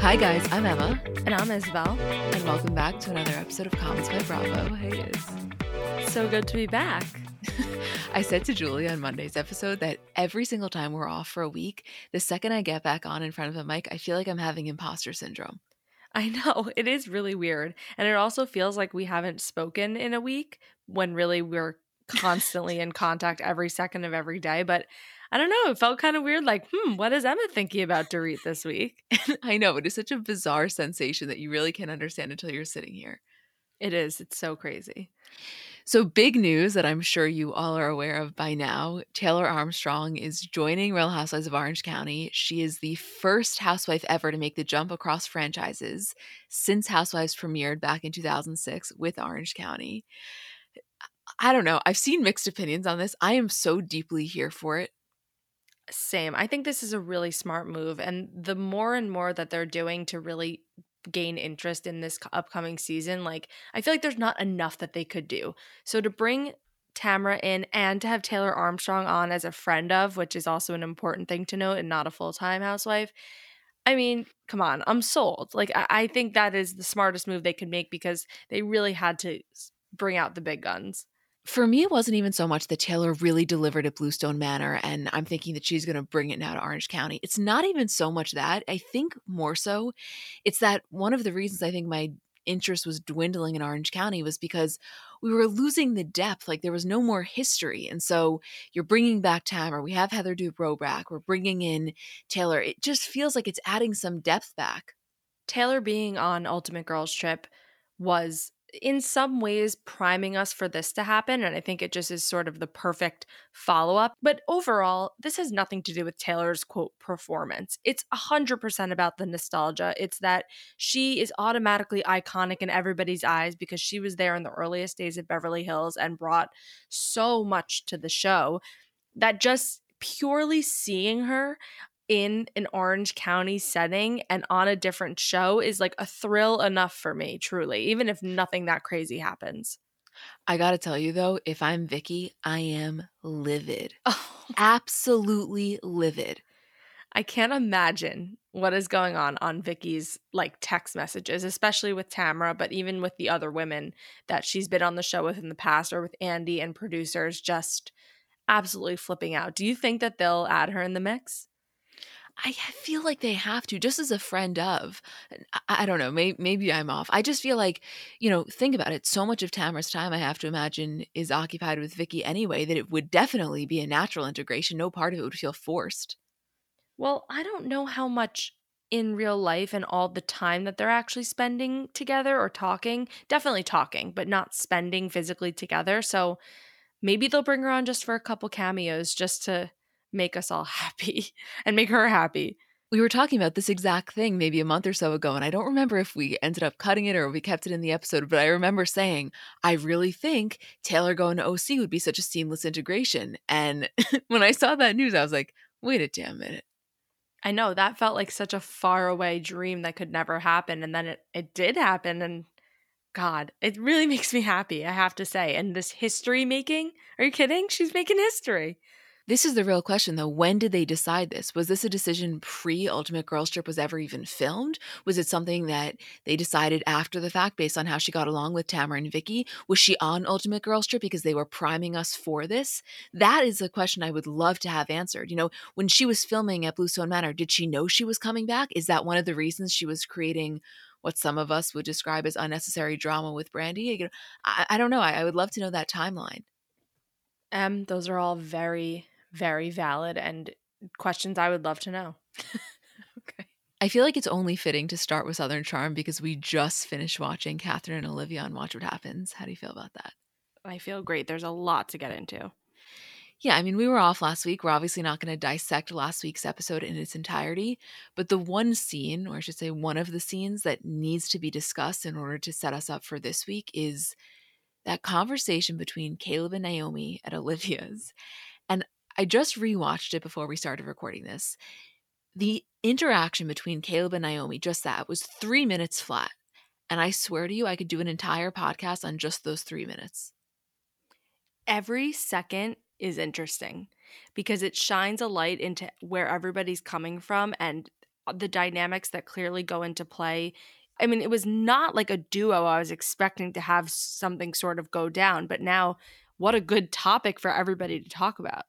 Hi, guys, I'm Emma. And I'm Isabel. And welcome back to another episode of Comments by Bravo. Hey, Is. So good to be back. I said to Julie on Monday's episode that every single time we're off for a week, the second I get back on in front of a mic, I feel like I'm having imposter syndrome. I know. It is really weird. And it also feels like we haven't spoken in a week when really we're constantly in contact every second of every day. But I don't know. It felt kind of weird. Like, hmm, what is Emma thinking about Dorit this week? I know. It is such a bizarre sensation that you really can't understand until you're sitting here. It is. It's so crazy. So, big news that I'm sure you all are aware of by now Taylor Armstrong is joining Real Housewives of Orange County. She is the first housewife ever to make the jump across franchises since Housewives premiered back in 2006 with Orange County. I don't know. I've seen mixed opinions on this. I am so deeply here for it. Same. I think this is a really smart move. And the more and more that they're doing to really gain interest in this upcoming season, like, I feel like there's not enough that they could do. So to bring Tamra in and to have Taylor Armstrong on as a friend of, which is also an important thing to note and not a full time housewife. I mean, come on, I'm sold. Like, I-, I think that is the smartest move they could make because they really had to bring out the big guns for me, it wasn't even so much that Taylor really delivered at Bluestone Manor, and I'm thinking that she's going to bring it now to Orange County. It's not even so much that. I think more so, it's that one of the reasons I think my interest was dwindling in Orange County was because we were losing the depth. Like there was no more history. And so you're bringing back Tamra. We have Heather Dubrow back. We're bringing in Taylor. It just feels like it's adding some depth back. Taylor being on Ultimate Girls Trip was in some ways priming us for this to happen. And I think it just is sort of the perfect follow up. But overall, this has nothing to do with Taylor's quote performance. It's 100% about the nostalgia. It's that she is automatically iconic in everybody's eyes because she was there in the earliest days of Beverly Hills and brought so much to the show that just purely seeing her in an Orange County setting and on a different show is like a thrill enough for me, truly, even if nothing that crazy happens. I gotta tell you though, if I'm Vicki, I am livid. Oh. Absolutely livid. I can't imagine what is going on on Vicki's like text messages, especially with Tamra, but even with the other women that she's been on the show with in the past or with Andy and producers just absolutely flipping out. Do you think that they'll add her in the mix? I feel like they have to, just as a friend of. I, don't know. Maybe, maybe I'm off. I just feel like, you know, think about it. So much of Tamra's time, I have to imagine, is occupied with Vicki anyway. That it would definitely be a natural integration. No part of it would feel forced. Well, I don't know how much in real life and all the time that they're actually spending together or talking. Definitely talking, but not spending physically together. So maybe they'll bring her on just for a couple cameos, just to make us all happy and make her happy. We were talking about this exact thing maybe a month or so ago, and I don't remember if we ended up cutting it or we kept it in the episode, but I remember saying, I really think Taylor going to OC would be such a seamless integration. And when I saw that news, I was like, wait a damn minute. I know that felt like such a faraway dream that could never happen. And then it, it did happen. And God, it really makes me happy, I have to say. And this history making, are you kidding? She's making history. This is the real question, though. When did they decide this? Was this a decision pre Ultimate Girls Trip was ever even filmed? Was it something that they decided after the fact based on how she got along with Tamra and Vicki? Was she on Ultimate Girls Trip because they were priming us for this? That is a question I would love to have answered. You know, when she was filming at Bluestone Manor, did she know she was coming back? Is that one of the reasons she was creating what some of us would describe as unnecessary drama with Brandi. I, I don't know. I, I would love to know that timeline. Um, those are all very very valid and questions I would love to know. okay. I feel like it's only fitting to start with Southern Charm because we just finished watching Kathryn and Olivia on Watch What Happens. How do you feel about that? I feel great. There's a lot to get into. Yeah, I mean, we were off last week. We're obviously not going to dissect last week's episode in its entirety, but the one scene, or I should say, one of the scenes that needs to be discussed in order to set us up for this week is that conversation between Chleb and Naomie at Olivia's. I just rewatched it before we started recording this. The interaction between Chleb and Naomie, just that, was three minutes flat. And I swear to you, I could do an entire podcast on just those three minutes. Every second is interesting because it shines a light into where everybody's coming from and the dynamics that clearly go into play. I mean, it was not like a duo I was expecting to have something sort of go down, but now what a good topic for everybody to talk about.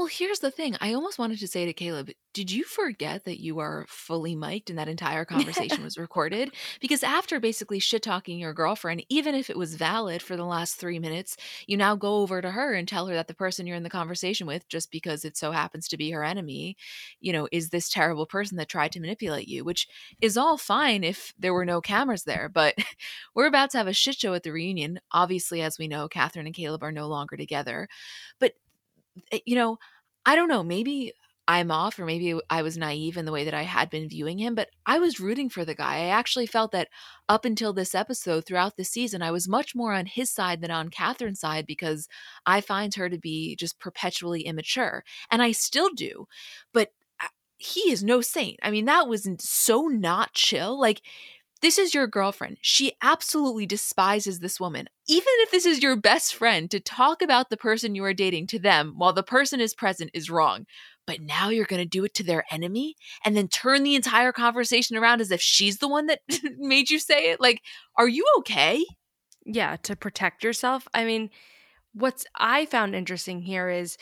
Well, here's the thing. I almost wanted to say to Chleb, did you forget that you are fully mic'd and that entire conversation was recorded? Because after basically shit talking your girlfriend, even if it was valid for the last three minutes, you now go over to her and tell her that the person you're in the conversation with, just because it so happens to be her enemy, you know, is this terrible person that tried to manipulate you, which is all fine if there were no cameras there. But we're about to have a shit show at the reunion. Obviously, as we know, Kathryn and Chleb are no longer together. But you know, I don't know, maybe I'm off or maybe I was naive in the way that I had been viewing him, but I was rooting for the guy. I actually felt that up until this episode, throughout the season, I was much more on his side than on Kathryn's side because I find her to be just perpetually immature. And I still do. But uh, he is no saint. I mean, that was so not chill. Like, this is your girlfriend. She absolutely despises this woman. Even if this is your best friend, to talk about the person you are dating to them while the person is present is wrong. But now you're going to do it to their enemy and then turn the entire conversation around as if she's the one that made you say it? Like, are you okay? Yeah, to protect yourself. I mean, what's I found interesting here is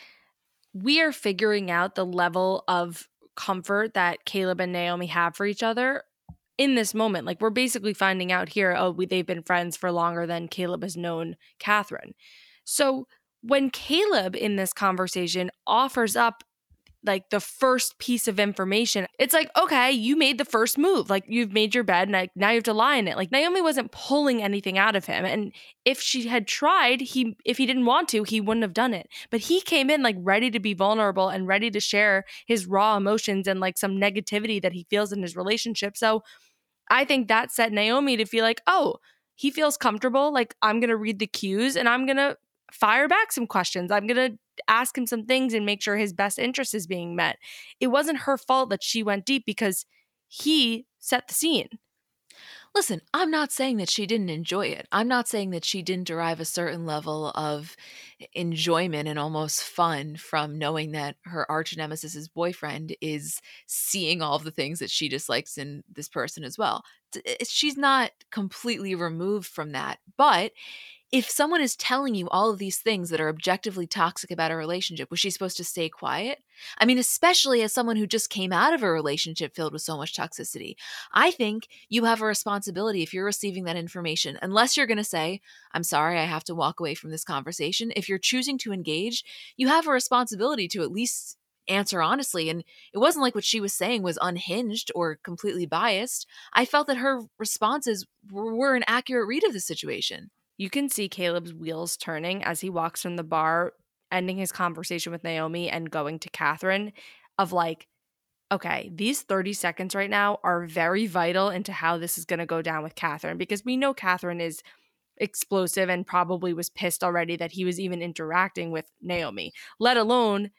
we are figuring out the level of comfort that Chleb and Naomie have for each other in this moment. Like we're basically finding out here, oh, we, they've been friends for longer than Chleb has known Kathryn. So when Chleb in this conversation offers up like the first piece of information, it's like, okay, you made the first move. Like you've made your bed and I, now you have to lie in it. Like Naomie wasn't pulling anything out of him. And if she had tried, he if he didn't want to, he wouldn't have done it. But he came in like ready to be vulnerable and ready to share his raw emotions and like some negativity that he feels in his relationship. So I think that set Naomie to feel like, oh, he feels comfortable. Like, I'm going to read the cues and I'm going to fire back some questions. I'm going to ask him some things and make sure his best interest is being met. It wasn't her fault that she went deep because he set the scene. Listen, I'm not saying that she didn't enjoy it. I'm not saying that she didn't derive a certain level of enjoyment and almost fun from knowing that her arch nemesis's boyfriend is seeing all of the things that she dislikes in this person as well. Eh, she's not completely removed from that, but if someone is telling you all of these things that are objectively toxic about a relationship, was she supposed to stay quiet? I mean, especially as someone who just came out of a relationship filled with so much toxicity. I think you have a responsibility if you're receiving that information, unless you're going to say, I'm sorry, I have to walk away from this conversation. If you're choosing to engage, you have a responsibility to at least answer honestly. And it wasn't like what she was saying was unhinged or completely biased. I felt that her responses were, an accurate read of the situation. You can see Chleb's wheels turning as he walks from the bar, ending his conversation with Naomie and going to Kathryn, of like, okay, these 30 seconds right now are very vital into how this is going to go down with Kathryn because we know Kathryn is explosive and probably was pissed already that he was even interacting with Naomie, let alone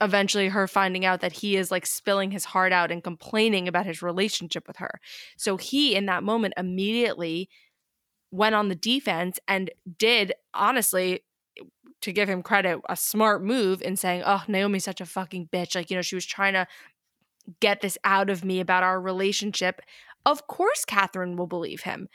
eventually her finding out that he is like spilling his heart out and complaining about his relationship with her. So he, in that moment, immediately went on the defense and did honestly to give him credit, a smart move in saying, "Oh, Naomie's such a fucking bitch." Like, you know, she was trying to get this out of me about our relationship. Of course, Kathryn will believe him.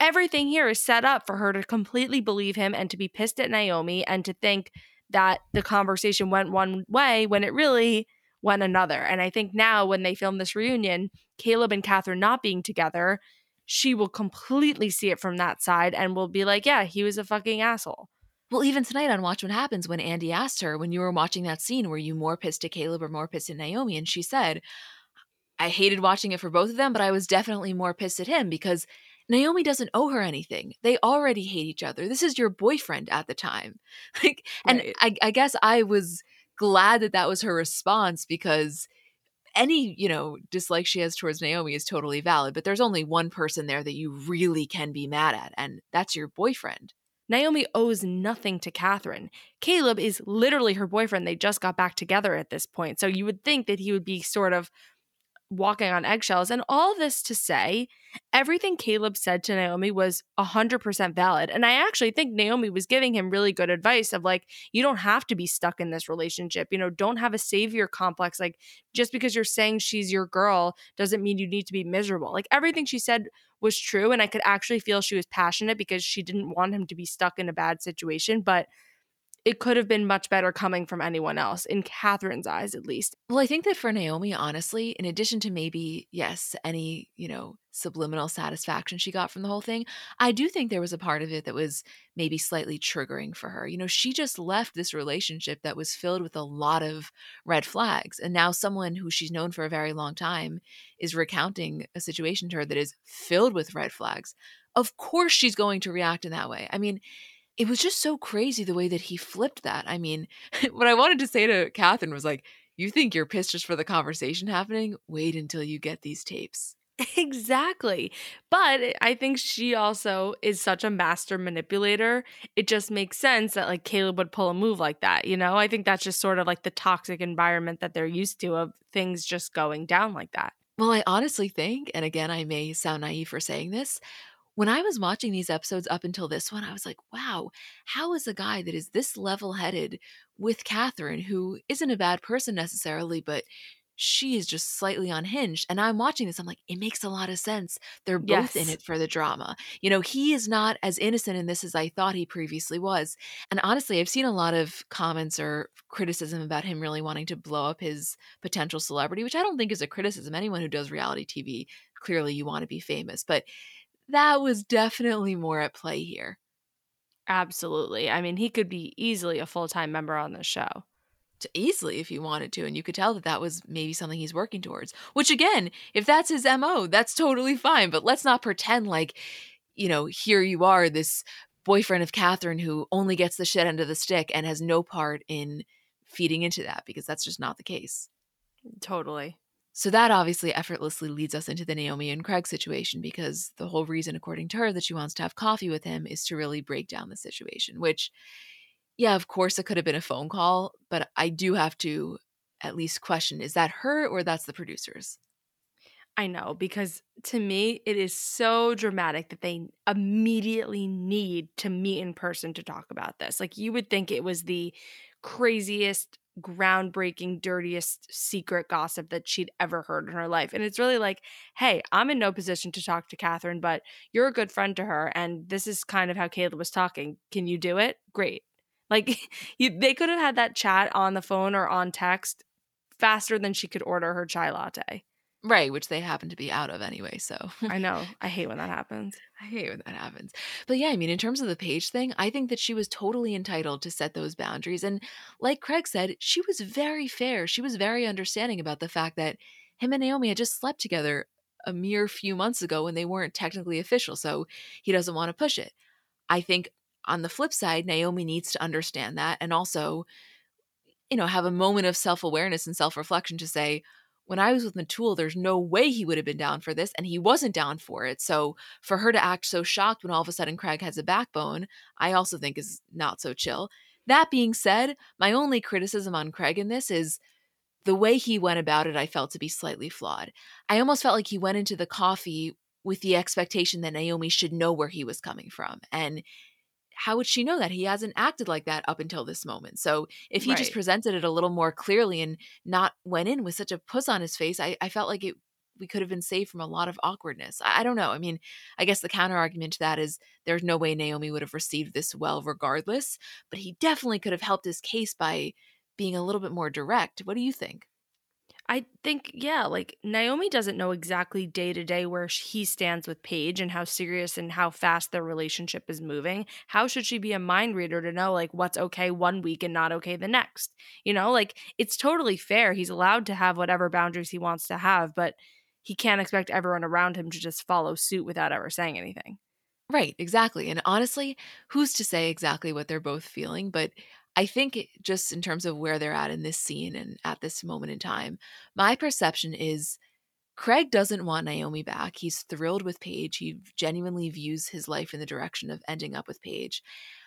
Everything here is set up for her to completely believe him and to be pissed at Naomie and to think that the conversation went one way when it really went another. And I think now, when they film this reunion, Chleb and Kathryn not being together, she will completely see it from that side and will be like, yeah, he was a fucking asshole. Well, even tonight on Watch What Happens, when Andy asked her, when you were watching that scene, were you more pissed at Chleb or more pissed at Naomie? And she said, I hated watching it for both of them, but I was definitely more pissed at him because Naomie doesn't owe her anything. They already hate each other. This is your boyfriend at the time. Like, and Right. I, I guess I was glad that that was her response because any, you know, dislike she has towards Naomie is totally valid, but there's only one person there that you really can be mad at, and that's your boyfriend. Naomie owes nothing to Kathryn. Chleb is literally her boyfriend. They just got back together at this point. So you would think that he would be sort of walking on eggshells. And all this to say, everything Chleb said to Naomie was 100% valid. And I actually think Naomie was giving him really good advice of like, you don't have to be stuck in this relationship. You know, don't have a savior complex. Like, just because you're saying she's your girl doesn't mean you need to be miserable. Like, everything she said was true. And I could actually feel she was passionate because she didn't want him to be stuck in a bad situation. But it could have been much better coming from anyone else, in Kathryn's eyes, at least. Well, I think that for Naomie, honestly, in addition to maybe, yes, any, you know, subliminal satisfaction she got from the whole thing, I do think there was a part of it that was maybe slightly triggering for her. You know, she just left this relationship that was filled with a lot of red flags. And now someone who she's known for a very long time is recounting a situation to her that is filled with red flags. Of course, she's going to react in that way. I mean, it was just so crazy the way that he flipped that. I mean, what I wanted to say to Kathryn was like, you think you're pissed just for the conversation happening? Wait until you get these tapes. Exactly. But eh, I think she also is such a master manipulator. It just makes sense that like Chleb would pull a move like that, you know? I think that's just sort of like the toxic environment that they're used to of things just going down like that. Well, I honestly think, and again, I may sound naive for saying this, when I was watching these episodes up until this one, I was like, wow, how is a guy that is this level headed with Kathryn, who isn't a bad person necessarily, but she is just slightly unhinged. And I'm watching this, I'm like, it makes a lot of sense. They're both in it for the drama. You know, he is not as innocent in this as I thought he previously was. And honestly, I've seen a lot of comments or criticism about him really wanting to blow up his potential celebrity, which I don't think is a criticism. Anyone who does reality TV, clearly you want to be famous. But that was definitely more at play here. Absolutely. I mean, he could be easily a full time member on the show. to easily if he wanted to and you could tell that that was maybe something he's working towards which again if that's his mo that's totally fine but let's not pretend like you know here you are this boyfriend of kathryn who only gets the shit end of the stick and has no part in feeding into that because that's just not the case Totally. So that obviously effortlessly leads us into the Naomie and Craig situation because the whole reason, according to her, that she wants to have coffee with him is to really break down the situation. Which, yeah, of course, it could have been a phone call, but I do have to at least question is that her or that's the producers? I know because to me it is so dramatic that they immediately need to meet in person to talk about this. Like you would think it was the craziest, groundbreaking, dirtiest secret gossip that she'd ever heard in her life. And it's really like, hey, I'm in no position to talk to Kathryn, but you're a good friend to her, and this is kind of how Kayla was talking. Can you do it? Great. Like you, they could have had that chat on the phone or on text faster than she could order her chai latte. Right, which they happen to be out of anyway. So I know. I hate when that happens. I hate when that happens. But yeah, I mean, in terms of the page thing, I think that she was totally entitled to set those boundaries. And like Craig said, she was very fair. She was very understanding about the fact that him and Naomie had just slept together a mere few months ago when they weren't technically official. So he doesn't want to push it. I think on the flip side, Naomie needs to understand that and also, you know, have a moment of self awareness and self reflection to say, when I was with Metul, there's no way he would have been down for this, and he wasn't down for it. So for her to act so shocked when all of a sudden Craig has a backbone, I also think is not so chill. That being said, my only criticism on Craig in this is the way he went about it, I felt to be slightly flawed. I almost felt like he went into the coffee with the expectation that Naomie should know where he was coming from. And how would she know that? He hasn't acted like that up until this moment. So if he right. just presented it a little more clearly and not went in with such a puss on his face i, I felt like it we could have been saved from a lot of awkwardness. I, I don't know. I mean i guess the counter argument to that is there's no way naomie would have received this well regardless but he definitely could have helped his case by being a little bit more direct. What do you think I think, yeah, like Naomie doesn't know exactly day to day where he stands with Paige and how serious and how fast their relationship is moving. How should she be a mind reader to know like what's okay one week and not okay the next? You know, like it's totally fair. He's allowed to have whatever boundaries he wants to have, but he can't expect everyone around him to just follow suit without ever saying anything. Right, exactly. And honestly, who's to say exactly what they're both feeling? But I think just in terms of where they're at in this scene and at this moment in time, my perception is Craig doesn't want Naomie back. He's thrilled with Paige. He genuinely views his life in the direction of ending up with Paige.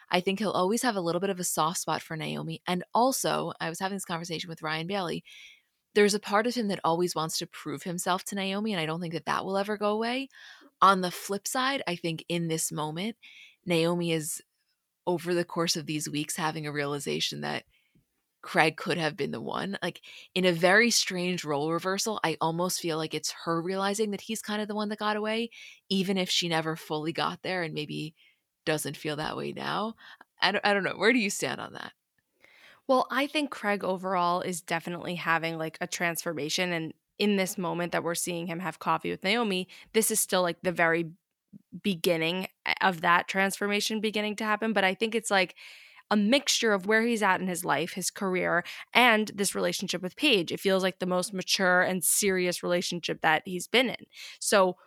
I think he'll always have a little bit of a soft spot for Naomie. And also, I was having this conversation with Ryan Bailey. There's a part of him that always wants to prove himself to Naomie, and I don't think that that will ever go away. On the flip side, I think in this moment, Naomie is over the course of these weeks having a realization that Craig could have been the one. Like in a very strange role reversal, I almost feel like it's her realizing that he's kind of the one that got away, even if she never fully got there and maybe doesn't feel that way now. I don't, I don't know. Where do you stand on that? Well, I think Craig overall is definitely having like a transformation. And in this moment that we're seeing him have coffee with Naomie, this is still like the very beginning of that transformation beginning to happen. But I think it's like a mixture of where he's at in his life, his career, and this relationship with Paige. It feels like the most mature and serious relationship that he's been in. So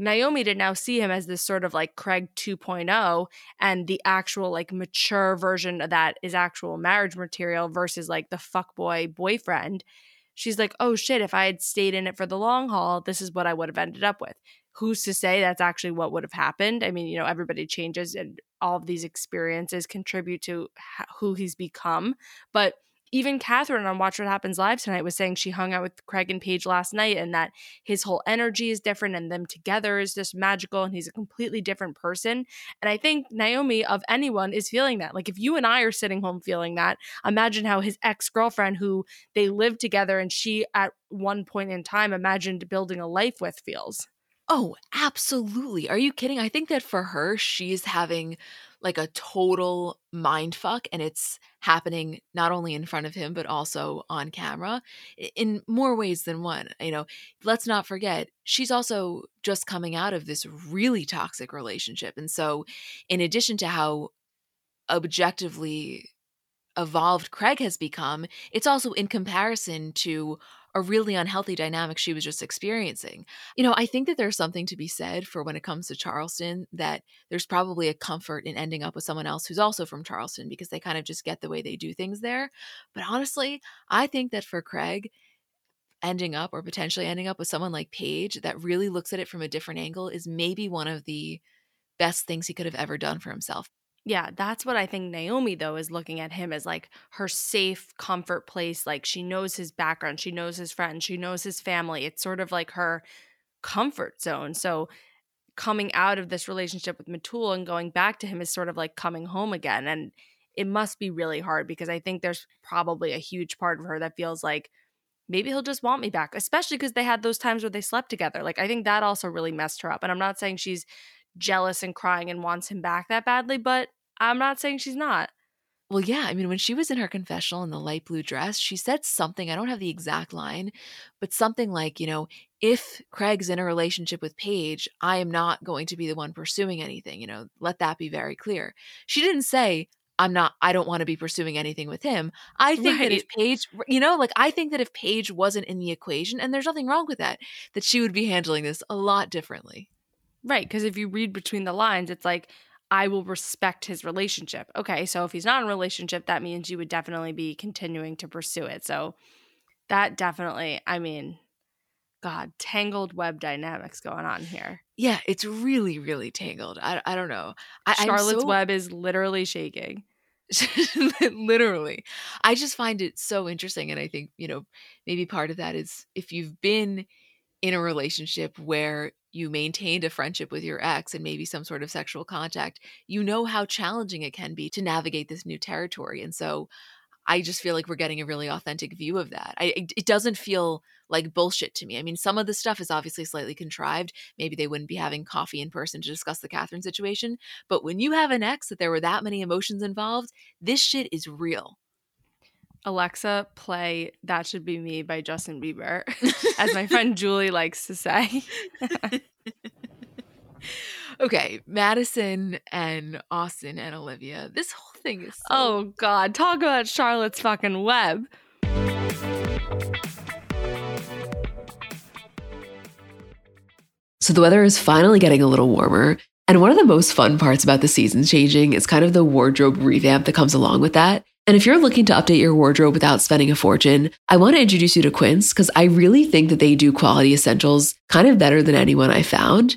Naomie to now see him as this sort of like Craig 2.0 and the actual like mature version of that is actual marriage material versus like the fuckboy boyfriend. She's like, oh shit, if I had stayed in it for the long haul, this is what I would have ended up with who's to say that's actually what would have happened? I mean, you know, everybody changes and all of these experiences contribute to who he's become. But even Kathryn on Watch What Happens Live tonight was saying she hung out with Craig and Paige last night and that his whole energy is different and them together is just magical and he's a completely different person. And I think Naomie, of anyone, is feeling that. Like if you and I are sitting home feeling that, imagine how his ex girlfriend, who they lived together and she at one point in time imagined building a life with, feels. Oh, absolutely. Are you kidding? I think that for her, she's having like a total mind fuck and it's happening not only in front of him but also on camera in more ways than one. You know, let's not forget, she's also just coming out of this really toxic relationship. And so, in addition to how objectively evolved Craig has become, it's also in comparison to a really unhealthy dynamic she was just experiencing. You know, I think that there's something to be said for when it comes to Charleston that there's probably a comfort in ending up with someone else who's also from Charleston because they kind of just get the way they do things there. But honestly, I think that for Craig, ending up or potentially ending up with someone like Paige that really looks at it from a different angle is maybe one of the best things he could have ever done for himself. Yeah, that's what I think Naomie though is looking at him as like her safe comfort place. Like she knows his background, she knows his friends, she knows his family. It's sort of like her comfort zone. So coming out of this relationship with Metul and going back to him is sort of like coming home again. And it must be really hard because I think there's probably a huge part of her that feels like maybe he'll just want me back, especially because they had those times where they slept together. Like I think that also really messed her up. And I'm not saying she's jealous and crying and wants him back that badly, but I'm not saying she's not. Well, yeah. I mean, when she was in her confessional in the light blue dress, she said something. I don't have the exact line, but something like, you know, if Craig's in a relationship with Paige, I am not going to be the one pursuing anything. You know, let that be very clear. She didn't say, I'm not, I don't want to be pursuing anything with him. I think right. that if Paige, you know, like I think that if Paige wasn't in the equation, and there's nothing wrong with that, that she would be handling this a lot differently. Right. Because if you read between the lines, it's like, I will respect his relationship. Okay, so if he's not in a relationship, that means you would definitely be continuing to pursue it. So that definitely, I mean, God, tangled web dynamics going on here. Yeah, it's really, really tangled. I, I don't know. I, Charlotte's so... web is literally shaking. literally. I just find it so interesting. And I think, you know, maybe part of that is if you've been in a relationship where you maintained a friendship with your ex and maybe some sort of sexual contact, you know how challenging it can be to navigate this new territory. And so I just feel like we're getting a really authentic view of that. I, it doesn't feel like bullshit to me. I mean, some of the stuff is obviously slightly contrived. Maybe they wouldn't be having coffee in person to discuss the Kathryn situation. But when you have an ex that there were that many emotions involved, this shit is real. Alexa, play That Should Be Me by Justin Bieber, as my friend Julie likes to say. okay, Madison and Austen and Olivia. This whole thing is so- Oh god, talk about Charlotte's fucking web. So the weather is finally getting a little warmer. And one of the most fun parts about the seasons changing is kind of the wardrobe revamp that comes along with that. And if you're looking to update your wardrobe without spending a fortune, I want to introduce you to Quince because I really think that they do quality essentials kind of better than anyone I found.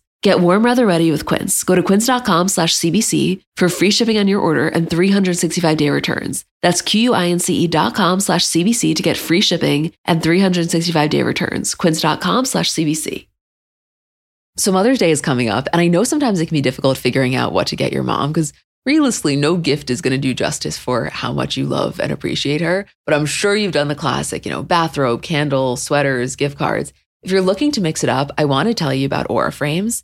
Get warm weather ready with Quince. Go to quince.com slash CBC for free shipping on your order and 365 day returns. That's Q-U-I-N-C-E dot com slash CBC to get free shipping and 365 day returns. Quince.com slash CBC. So Mother's Day is coming up, and I know sometimes it can be difficult figuring out what to get your mom because realistically, no gift is going to do justice for how much you love and appreciate her. But I'm sure you've done the classic, you know, bathrobe, candle, sweaters, gift cards. If you're looking to mix it up, I want to tell you about Aura Frames.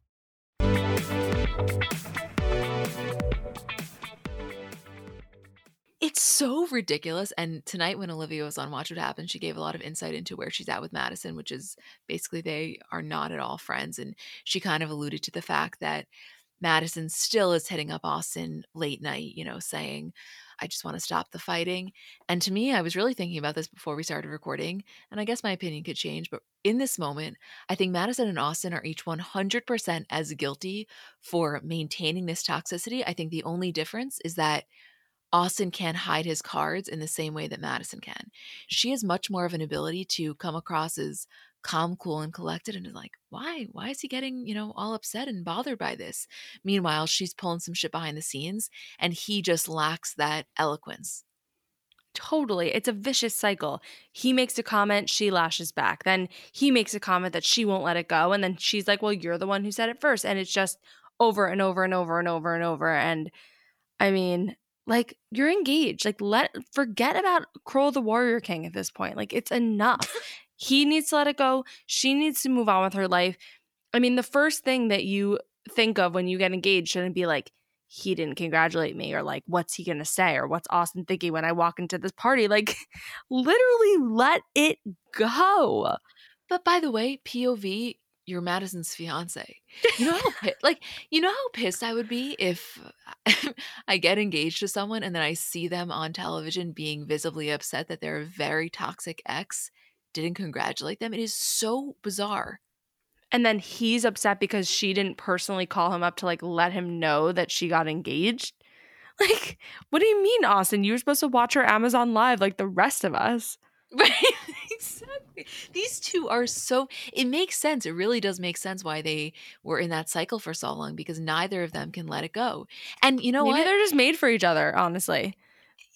It's so ridiculous. And tonight, when Olivia was on Watch What Happens, she gave a lot of insight into where she's at with Madison, which is basically they are not at all friends. And she kind of alluded to the fact that Madison still is hitting up Austen late night, you know, saying, I just want to stop the fighting. And to me, I was really thinking about this before we started recording, and I guess my opinion could change. But in this moment, I think Madison and Austen are each 100% as guilty for maintaining this toxicity. I think the only difference is that Austen can't hide his cards in the same way that Madison can. She has much more of an ability to come across as calm, cool, and collected and is like, why? Why is he getting, you know, all upset and bothered by this? Meanwhile, she's pulling some shit behind the scenes and he just lacks that eloquence. Totally. It's a vicious cycle. He makes a comment, she lashes back. Then he makes a comment that she won't let it go. And then she's like, well, you're the one who said it first. And it's just over and over and over and over and over. And I mean, like you're engaged like let forget about Crow the Warrior King at this point like it's enough. He needs to let it go she needs to move on with her life. I mean the first thing that you think of when you get engaged shouldn't be like he didn't congratulate me or like what's he gonna say? or what's Austen thinking when I walk into this party? Like literally let it go. But by the way POV you're Madison's fiance. You know how like you know how pissed I would be if I get engaged to someone and then I see them on television being visibly upset that their very toxic ex didn't congratulate them. It is so bizarre. And then he's upset because she didn't personally call him up to like let him know that she got engaged. Like, what do you mean, Austen? You were supposed to watch her Amazon Live like the rest of us. Right. exactly. These two are so it makes sense. It really does make sense why they were in that cycle for so long because neither of them can let it go. And you know Maybe what? they're just made for each other, honestly.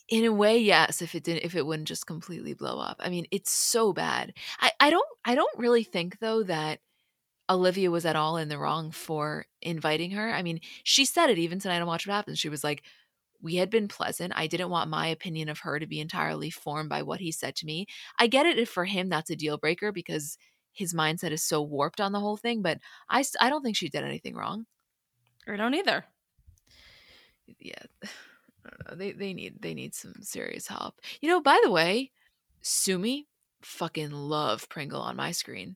In a way, yes, if it didn't if it wouldn't just completely blow up. I mean, it's so bad. I, I don't I don't really think though that Olivia was at all in the wrong for inviting her. I mean, she said it even tonight on Watch What Happens. She was like, we had been pleasant. I didn't want my opinion of her to be entirely formed by what he said to me. I get it if for him that's a deal breaker because his mindset is so warped on the whole thing, but I, I don't think she did anything wrong. I don't either. Yeah. Don't They they need they need some serious help. You know, by the way, Sumi fucking love Pringle on my screen.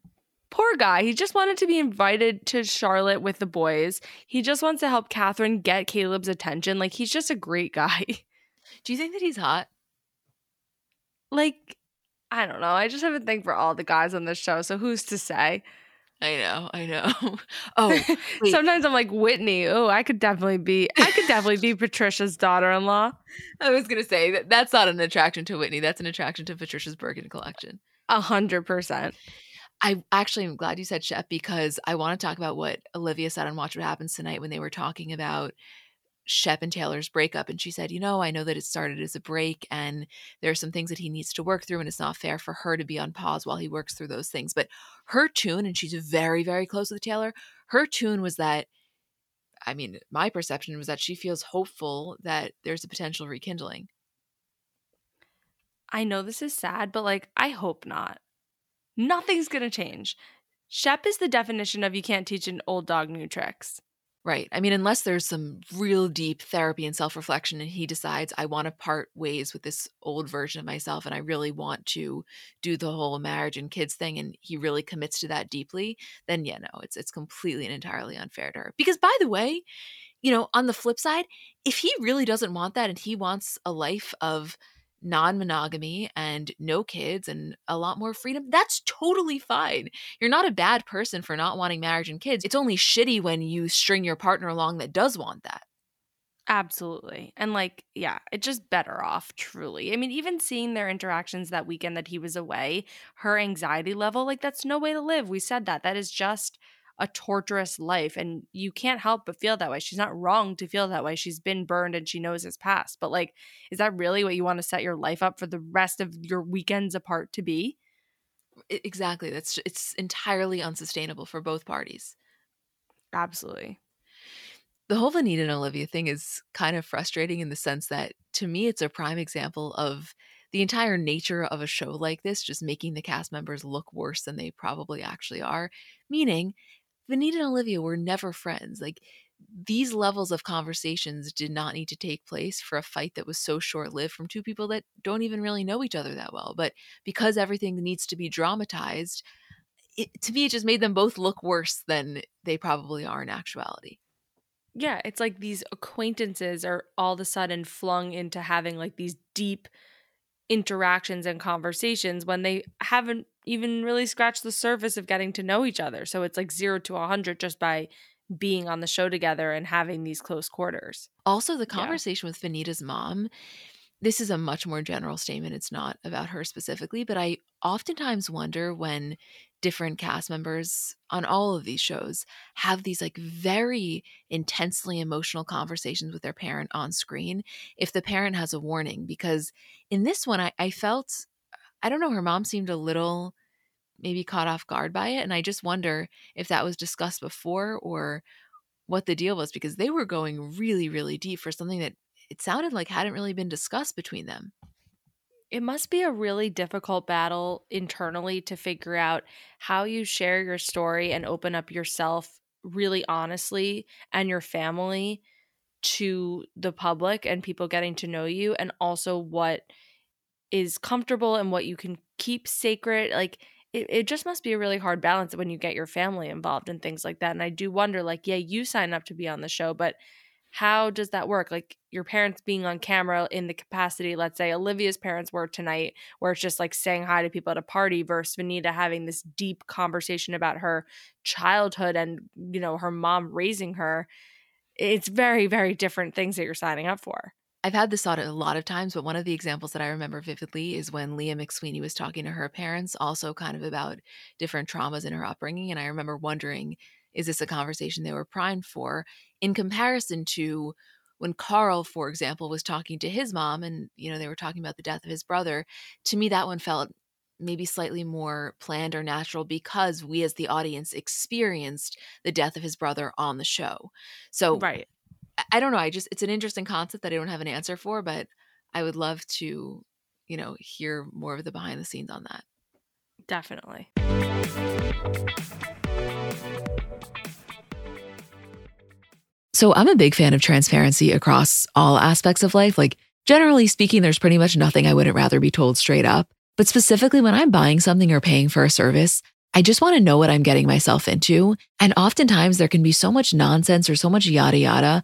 Poor guy. He just wanted to be invited to Charlotte with the boys. He just wants to help Kathryn get Chleb's attention. Like, he's just a great guy. Do you think that he's hot? Like, I don't know. I just have a thing for all the guys on this show. So who's to say? I know, I know. Oh, sometimes I'm like Whitney. Oh, I could definitely be. I could definitely be Patricia's daughter-in-law. I was gonna say that that's not an attraction to Whitney. That's an attraction to Patricia's Birkin collection. A hundred percent. I actually am glad you said chef because I want to talk about what Olivia said on Watch What Happens Tonight when they were talking about Shep and Taylor's breakup. And she said, You know, I know that it started as a break and there are some things that he needs to work through, and it's not fair for her to be on pause while he works through those things. But her tune, and she's very, very close with Taylor, her tune was that. I mean, my perception was that she feels hopeful that there's a potential rekindling. I know this is sad, but like, I hope not. Nothing's going to change. Shep is the definition of you can't teach an old dog new tricks. Right. I mean, unless there's some real deep therapy and self reflection, and he decides, I want to part ways with this old version of myself, and I really want to do the whole marriage and kids thing, and he really commits to that deeply, then yeah, no, it's it's completely and entirely unfair to her. Because by the way, you know, on the flip side, if he really doesn't want that and he wants a life of non monogamy and no kids and a lot more freedom, that's totally fine. You're not a bad person for not wanting marriage and kids. It's only shitty when you string your partner along that does want that. Absolutely. And like, yeah, it's just better off, truly. I mean, even seeing their interactions that weekend that he was away, her anxiety level, like, that's no way to live. We said that. That is just a torturous life and you can't help but feel that way. She's not wrong to feel that way. She's been burned and she knows his past. But like is that really what you want to set your life up for the rest of your weekends apart to be? Exactly. That's it's entirely unsustainable for both parties. Absolutely. The whole Venita and Olivia thing is kind of frustrating in the sense that to me it's a prime example of the entire nature of a show like this just making the cast members look worse than they probably actually are. Meaning, Venita and Olivia were never friends. Like these levels of conversations did not need to take place for a fight that was so short lived from two people that don't even really know each other that well. But because everything needs to be dramatized, it, to me, it just made them both look worse than they probably are in actuality. Yeah, it's like these acquaintances are all of a sudden flung into having like these deep interactions and conversations when they haven't even really scratched the surface of getting to know each other. So it's like zero to a 100 just by being on the show together and having these close quarters. Also, the conversation yeah. with Venita's mom, this is a much more general statement. It's not about her specifically, but I oftentimes wonder when different cast members on all of these shows have these like very intensely emotional conversations with their parent on screen if the parent has a warning because in this one I, I felt i don't know her mom seemed a little maybe caught off guard by it and i just wonder if that was discussed before or what the deal was because they were going really really deep for something that it sounded like hadn't really been discussed between them. It must be a really difficult battle internally to figure out how you share your story and open up yourself really honestly and your family to the public and people getting to know you and also what is comfortable and what you can keep sacred like it, it just must be a really hard balance when you get your family involved and things like that and i do wonder like yeah you sign up to be on the show but how does that work? Like your parents being on camera in the capacity, let's say Olivia's parents were tonight, where it's just like saying hi to people at a party versus Venita having this deep conversation about her childhood and, you know, her mom raising her. It's very, very different things that you're signing up for. I've had this thought a lot of times, but one of the examples that I remember vividly is when Leah McSweeney was talking to her parents, also kind of about different traumas in her upbringing. And I remember wondering, is this a conversation they were primed for? In comparison to when Carl, for example, was talking to his mom and, you know, they were talking about the death of his brother, to me, that one felt maybe slightly more planned or natural because we as the audience experienced the death of his brother on the show. So, right. I don't know. I just it's an interesting concept that I don't have an answer for, but I would love to, you know, hear more of the behind the scenes on that. Definitely. So I'm a big fan of transparency across all aspects of life. Like generally speaking, there's pretty much nothing I wouldn't rather be told straight up. But specifically when I'm buying something or paying for a service, I just want to know what I'm getting myself into. And oftentimes there can be so much nonsense or so much yada yada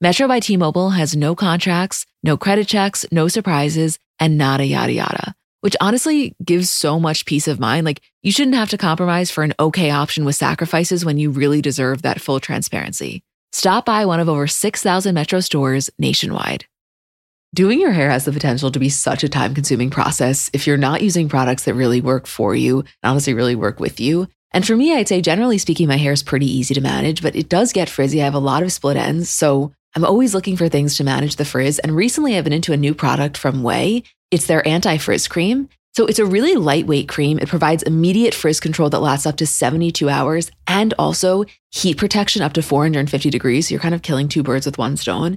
Metro by T-Mobile has no contracts, no credit checks, no surprises, and nada yada yada, which honestly gives so much peace of mind. Like you shouldn't have to compromise for an okay option with sacrifices when you really deserve that full transparency. Stop by one of over 6,000 Metro stores nationwide. Doing your hair has the potential to be such a time consuming process if you're not using products that really work for you and honestly really work with you. And for me, I'd say generally speaking, my hair is pretty easy to manage, but it does get frizzy. I have a lot of split ends. So I'm always looking for things to manage the frizz. And recently I've been into a new product from Ouai. It's their anti frizz cream. So it's a really lightweight cream. It provides immediate frizz control that lasts up to 72 hours and also heat protection up to 450 degrees. So you're kind of killing two birds with one stone.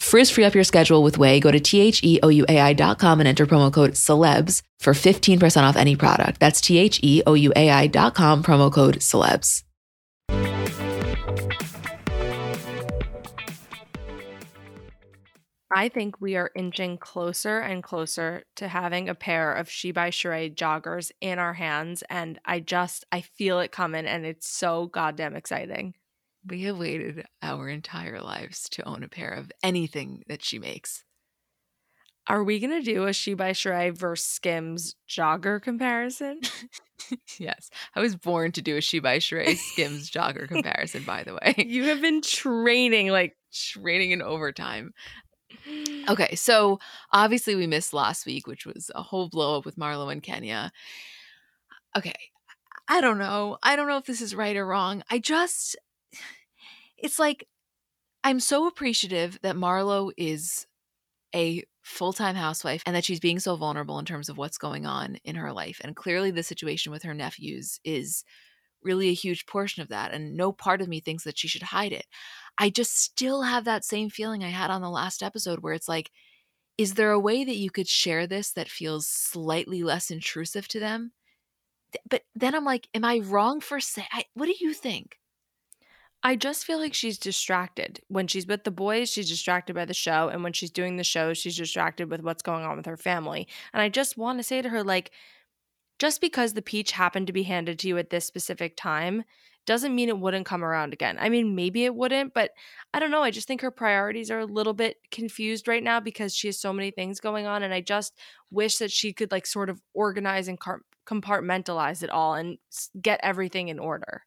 Frizz free up your schedule with Ouai. Go to T-H-E-O-U-A-I.com and enter promo code celebs for 15% off any product. That's T-H-E-O-U-A-I.com, promo code celebs. I think we are inching closer and closer to having a pair of She by joggers in our hands. And I just, I feel it coming and it's so goddamn exciting. We have waited our entire lives to own a pair of anything that she makes. Are we going to do a She by Shereé versus Skims jogger comparison? yes. I was born to do a She by Shereé Skims jogger comparison, by the way. You have been training, like training in overtime. Okay, so obviously we missed last week, which was a whole blow up with Marlo and Kenya. Okay, I don't know. I don't know if this is right or wrong. I just it's like I'm so appreciative that Marlo is a full time housewife and that she's being so vulnerable in terms of what's going on in her life. And clearly, the situation with her nephews is really a huge portion of that. And no part of me thinks that she should hide it. I just still have that same feeling I had on the last episode where it's like, is there a way that you could share this that feels slightly less intrusive to them? But then I'm like, am I wrong for saying, what do you think? I just feel like she's distracted. When she's with the boys, she's distracted by the show. And when she's doing the show, she's distracted with what's going on with her family. And I just want to say to her, like, just because the peach happened to be handed to you at this specific time doesn't mean it wouldn't come around again. I mean, maybe it wouldn't, but I don't know. I just think her priorities are a little bit confused right now because she has so many things going on. And I just wish that she could, like, sort of organize and compartmentalize it all and get everything in order.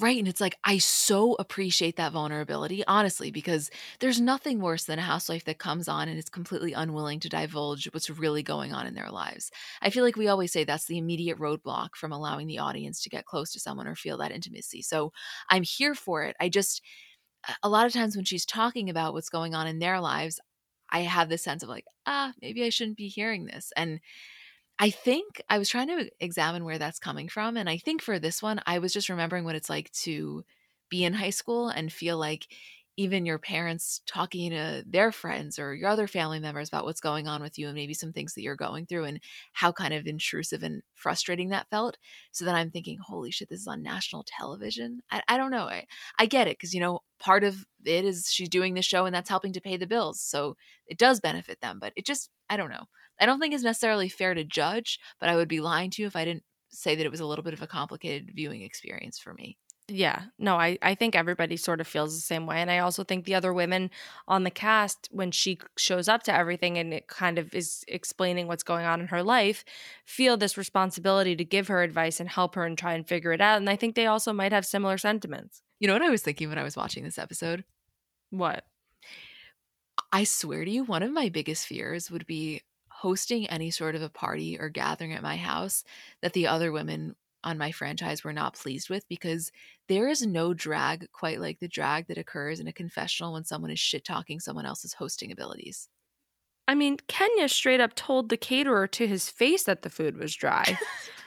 Right. And it's like, I so appreciate that vulnerability, honestly, because there's nothing worse than a housewife that comes on and is completely unwilling to divulge what's really going on in their lives. I feel like we always say that's the immediate roadblock from allowing the audience to get close to someone or feel that intimacy. So I'm here for it. I just, a lot of times when she's talking about what's going on in their lives, I have this sense of like, ah, maybe I shouldn't be hearing this. And I think I was trying to examine where that's coming from. And I think for this one, I was just remembering what it's like to be in high school and feel like even your parents talking to their friends or your other family members about what's going on with you and maybe some things that you're going through and how kind of intrusive and frustrating that felt. So then I'm thinking, holy shit, this is on national television. I, I don't know. I, I get it because, you know, part of it is she's doing the show and that's helping to pay the bills. So it does benefit them, but it just, I don't know. I don't think it's necessarily fair to judge, but I would be lying to you if I didn't say that it was a little bit of a complicated viewing experience for me. Yeah, no, I, I think everybody sort of feels the same way. And I also think the other women on the cast, when she shows up to everything and it kind of is explaining what's going on in her life, feel this responsibility to give her advice and help her and try and figure it out. And I think they also might have similar sentiments. You know what I was thinking when I was watching this episode? What? I swear to you, one of my biggest fears would be hosting any sort of a party or gathering at my house that the other women on my franchise were not pleased with because there is no drag quite like the drag that occurs in a confessional when someone is shit talking someone else's hosting abilities. I mean, Kenya straight up told the caterer to his face that the food was dry.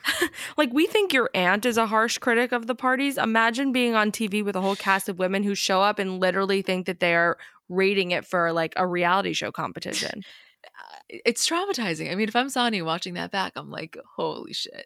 like, we think your aunt is a harsh critic of the parties. Imagine being on TV with a whole cast of women who show up and literally think that they are rating it for like a reality show competition. it's traumatizing. I mean, if I'm Sonny watching that back, I'm like, holy shit.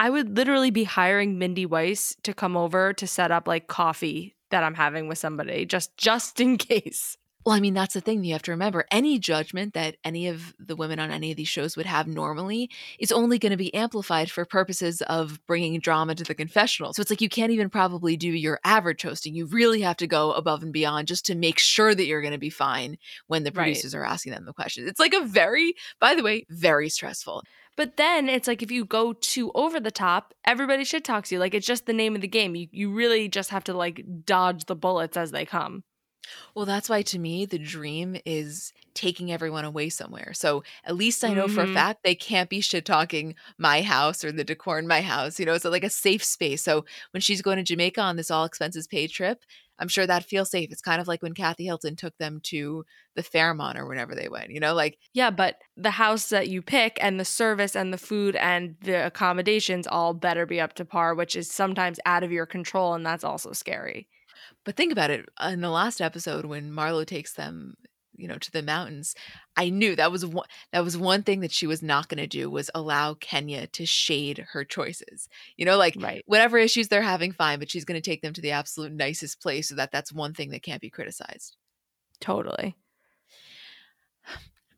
I would literally be hiring Mindy Weiss to come over to set up like coffee that I'm having with somebody just just in case. Well, I mean, that's the thing you have to remember. Any judgment that any of the women on any of these shows would have normally is only going to be amplified for purposes of bringing drama to the confessional. So it's like you can't even probably do your average hosting. You really have to go above and beyond just to make sure that you're going to be fine when the producers right. are asking them the questions. It's like a very, by the way, very stressful. But then it's like if you go too over the top, everybody should talk to you. Like it's just the name of the game. You you really just have to like dodge the bullets as they come. Well, that's why to me, the dream is taking everyone away somewhere. So at least I know for a mm-hmm. fact they can't be shit talking my house or the decor in my house. You know, it's like a safe space. So when she's going to Jamaica on this all expenses paid trip, I'm sure that feels safe. It's kind of like when Kathy Hilton took them to the Fairmont or whenever they went, you know, like. Yeah, but the house that you pick and the service and the food and the accommodations all better be up to par, which is sometimes out of your control. And that's also scary. But think about it. Uh, in the last episode, when Marlo takes them, you know, to the mountains, I knew that was one that was one thing that she was not going to do was allow Kenya to shade her choices. You know, like right. whatever issues they're having, fine, but she's going to take them to the absolute nicest place so that that's one thing that can't be criticized. Totally.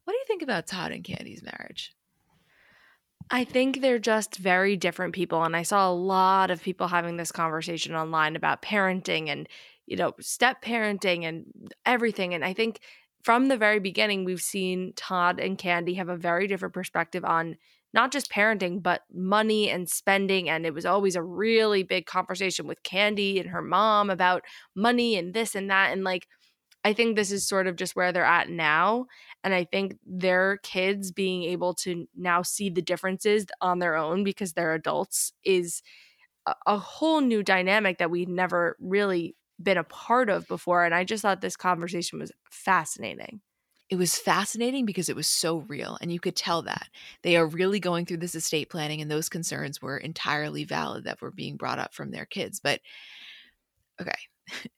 What do you think about Todd and Kandi's marriage? I think they're just very different people. And I saw a lot of people having this conversation online about parenting and, you know, step parenting and everything. And I think from the very beginning, we've seen Todd and Kandi have a very different perspective on not just parenting, but money and spending. And it was always a really big conversation with Kandi and her mom about money and this and that. And like, I think this is sort of just where they're at now. And I think their kids being able to now see the differences on their own because they're adults is a, whole new dynamic that we'd never really been a part of before. And I just thought this conversation was fascinating. It was fascinating because it was so real, and you could tell that they are really going through this estate planning, and those concerns were entirely valid that were being brought up from their kids. But okay,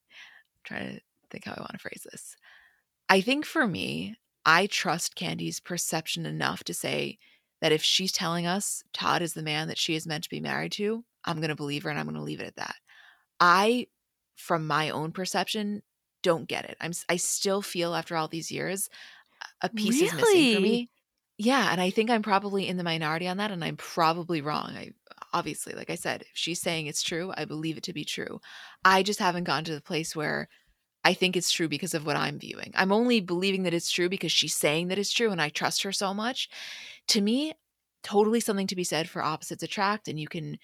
trying to think how I want to phrase this. I think for me, I trust Kandi's perception enough to say that if she's telling us Todd is the man that she is meant to be married to, I'm going to believe her and I'm going to leave it at that. I, from my own perception, don't get it. I'm I still feel after all these years a piece really? is missing for me. Yeah, and I think I'm probably in the minority on that and I'm probably wrong. I obviously, like I said, if she's saying it's true, I believe it to be true. I just haven't gotten to the place where I think it's true because of what I'm viewing. I'm only believing that it's true because she's saying that it's true and I trust her so much. To me, totally something to be said for opposites attract and you can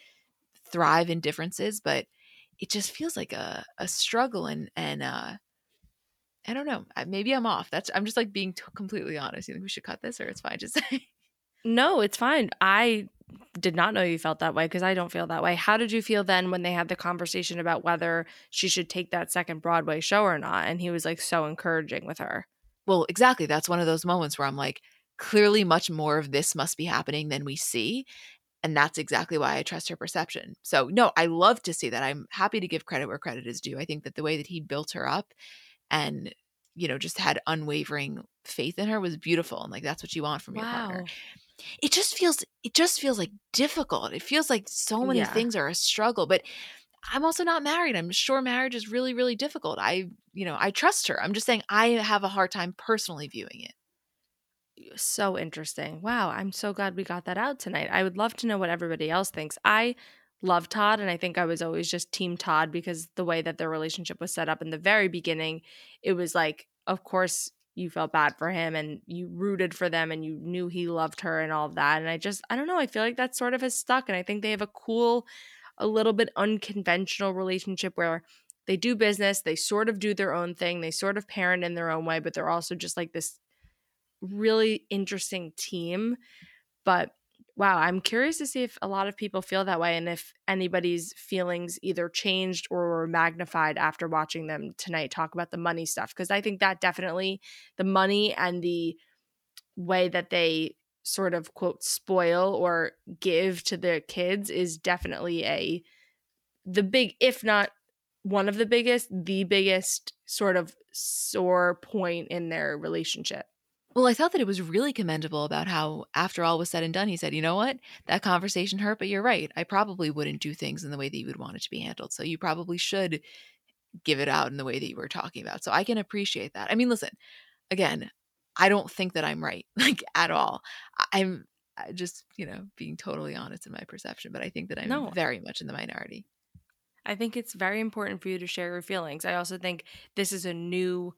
thrive in differences, but it just feels like a, a struggle and, and, uh, I don't know. Maybe I'm off. That's I'm just like being t- completely honest. You think we should cut this, or it's fine? Just say. No, it's fine. I did not know you felt that way because I don't feel that way. How did you feel then when they had the conversation about whether she should take that second Broadway show or not? And he was like so encouraging with her. Well, exactly. That's one of those moments where I'm like, clearly, much more of this must be happening than we see. And that's exactly why I trust her perception. So, no, I love to see that. I'm happy to give credit where credit is due. I think that the way that he built her up and you know just had unwavering faith in her was beautiful and like that's what you want from your partner it just feels it just feels like difficult it feels like so many yeah. things are a struggle but i'm also not married i'm sure marriage is really really difficult i you know i trust her i'm just saying i have a hard time personally viewing it so interesting wow i'm so glad we got that out tonight i would love to know what everybody else thinks i love Todd. And I think I was always just team Todd because the way that their relationship was set up in the very beginning, it was like, of course, you felt bad for him and you rooted for them and you knew he loved her and all of that. And I just, I don't know, I feel like that sort of has stuck. And I think they have a cool, a little bit unconventional relationship where they do business, they sort of do their own thing, they sort of parent in their own way, but they're also just like this really interesting team. But Wow, I'm curious to see if a lot of people feel that way and if anybody's feelings either changed or were magnified after watching them tonight talk about the money stuff. Because I think that definitely the money and the way that they sort of quote spoil or give to their kids is definitely a the big if not one of the biggest the biggest sort of sore point in their relationship well, I thought that it was really commendable about how, after all was said and done, he said, you know what? That conversation hurt, but you're right. I probably wouldn't do things in the way that you would want it to be handled. So you probably should give it out in the way that you were talking about. So I can appreciate that. I mean, listen, again, I don't think that I'm right, like at all. I'm just, you know, being totally honest in my perception, but I think that I'm no. very much in the minority. I think it's very important for you to share your feelings. I also think this is a new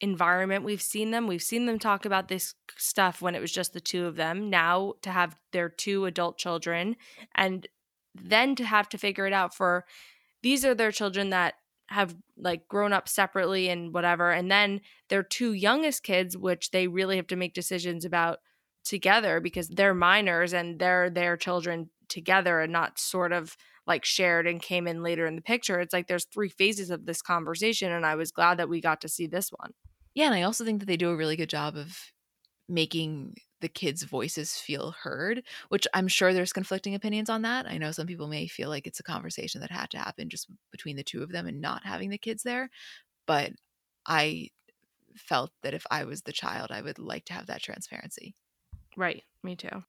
environment we've seen them. We've seen them talk about this stuff when it was just the two of them. Now to have their two adult children and then to have to figure it out for these are their children that have like grown up separately and whatever and then their two youngest kids which they really have to make decisions about together because they're minors and they're their children together and not sort of like shared and came in later in the picture. It's like there's three phases of this conversation and I was glad that we got to see this one. Yeah, and I also think that they do a really good job of making the kids' voices feel heard, which I'm sure there's conflicting opinions on that. I know some people may feel like it's a conversation that had to happen just between the two of them and not having the kids there, but I felt that if I was the child, I would like to have that transparency. Right, me too.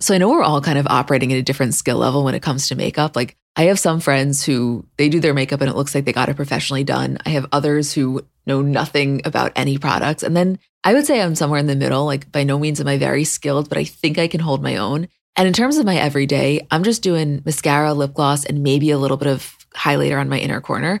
So I know we're all kind of operating at a different skill level when it comes to makeup. Like I have some friends who they do their makeup and it looks like they got it professionally done. I have others who know nothing about any products. And then I would say I'm somewhere in the middle. Like by no means am I very skilled, but I think I can hold my own. And in terms of my everyday, I'm just doing mascara, lip gloss, and maybe a little bit of highlighter on my inner corner.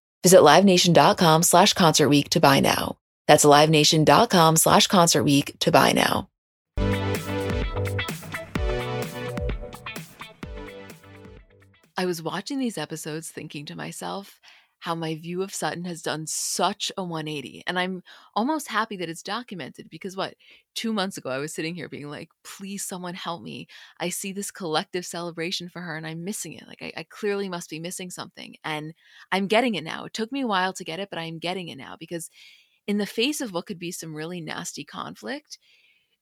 Visit LiveNation.com slash Concert Week to buy now. That's LiveNation.com slash Concert Week to buy now. I was watching these episodes thinking to myself, how my view of Sutton has done such a 180. And I'm almost happy that it's documented because what, two months ago, I was sitting here being like, please, someone help me. I see this collective celebration for her and I'm missing it. Like, I, I clearly must be missing something. And I'm getting it now. It took me a while to get it, but I'm getting it now because in the face of what could be some really nasty conflict,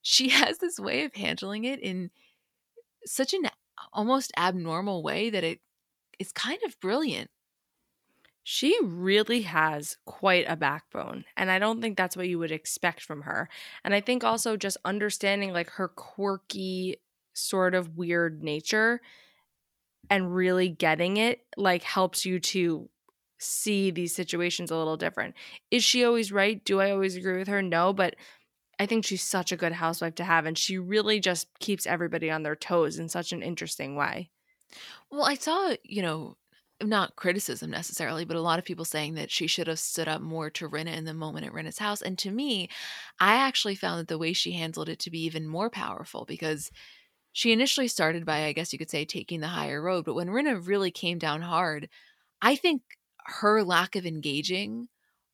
she has this way of handling it in such an almost abnormal way that it is kind of brilliant. She really has quite a backbone. And I don't think that's what you would expect from her. And I think also just understanding like her quirky, sort of weird nature and really getting it like helps you to see these situations a little different. Is she always right? Do I always agree with her? No, but I think she's such a good housewife to have and she really just keeps everybody on their toes in such an interesting way. Well, I saw, you know, not criticism necessarily, but a lot of people saying that she should have stood up more to Rinna in the moment at Rinna's house. And to me, I actually found that the way she handled it to be even more powerful because she initially started by, I guess you could say, taking the higher road. But when Rinna really came down hard, I think her lack of engaging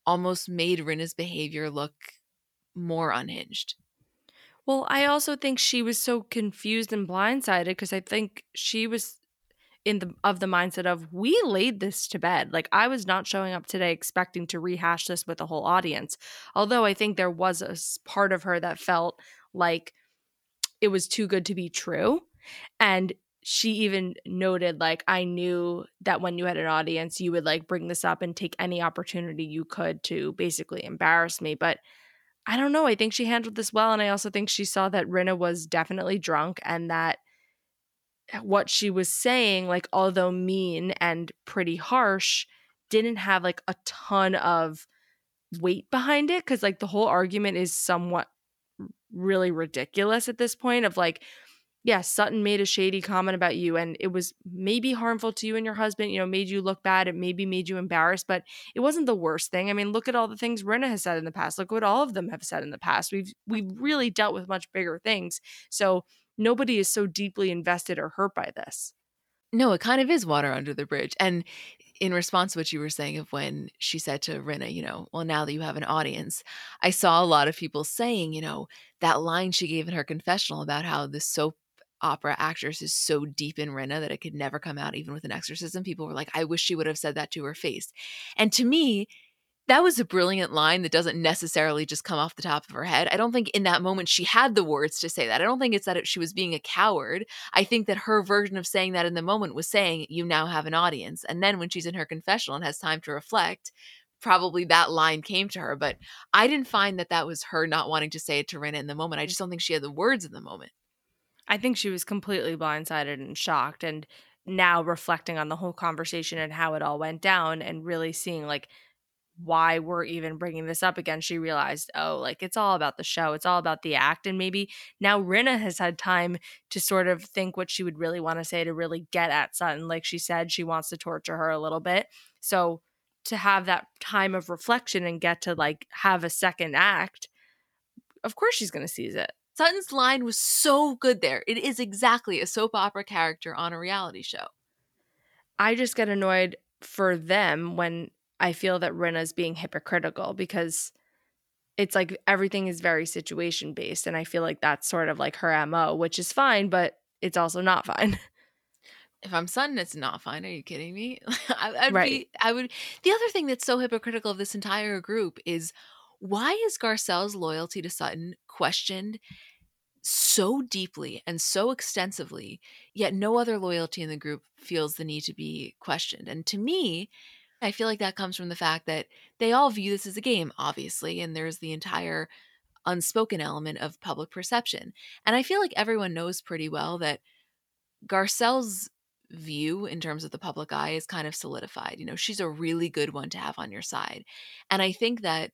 almost made Rinna's behavior look more unhinged. Well, I also think she was so confused and blindsided because I think she was in the of the mindset of we laid this to bed. Like I was not showing up today expecting to rehash this with a whole audience. Although I think there was a part of her that felt like it was too good to be true. And she even noted like I knew that when you had an audience you would like bring this up and take any opportunity you could to basically embarrass me, but I don't know. I think she handled this well and I also think she saw that Rinna was definitely drunk and that what she was saying, like, although mean and pretty harsh, didn't have like a ton of weight behind it. Cause like the whole argument is somewhat really ridiculous at this point of like, yeah, Sutton made a shady comment about you and it was maybe harmful to you and your husband, you know, made you look bad. It maybe made you embarrassed, but it wasn't the worst thing. I mean, look at all the things Rinna has said in the past. Look what all of them have said in the past. We've we've really dealt with much bigger things. So nobody is so deeply invested or hurt by this. No, it kind of is water under the bridge. And in response to what you were saying of when she said to Rinna, you know, well, now that you have an audience, I saw a lot of people saying, you know, that line she gave in her confessional about how the soap opera actress is so deep in Rinna that it could never come out even with an exorcism. People were like, I wish she would have said that to her face. And to me, that was a brilliant line that doesn't necessarily just come off the top of her head. I don't think in that moment she had the words to say that. I don't think it's that she was being a coward. I think that her version of saying that in the moment was saying, You now have an audience. And then when she's in her confessional and has time to reflect, probably that line came to her. But I didn't find that that was her not wanting to say it to Rinna in the moment. I just don't think she had the words in the moment. I think she was completely blindsided and shocked. And now reflecting on the whole conversation and how it all went down and really seeing like why we're even bringing this up again, she realized, oh, like it's all about the show. It's all about the act. And maybe now Rinna has had time to sort of think what she would really want to say to really get at Sutton. Like she said, she wants to torture her a little bit. So to have that time of reflection and get to like have a second act, of course she's going to seize it. Sutton's line was so good there. It is exactly a soap opera character on a reality show. I just get annoyed for them when I feel that Rinna's being hypocritical because it's like everything is very situation based. And I feel like that's sort of like her MO, which is fine, but it's also not fine. If I'm Sutton, it's not fine. Are you kidding me? I, would right. Be, I would. The other thing that's so hypocritical of this entire group is why is Garcelle's loyalty to Sutton questioned so deeply and so extensively, yet no other loyalty in the group feels the need to be questioned? And to me, I feel like that comes from the fact that they all view this as a game, obviously, and there's the entire unspoken element of public perception. And I feel like everyone knows pretty well that Garcelle's view in terms of the public eye is kind of solidified. You know, she's a really good one to have on your side. And I think that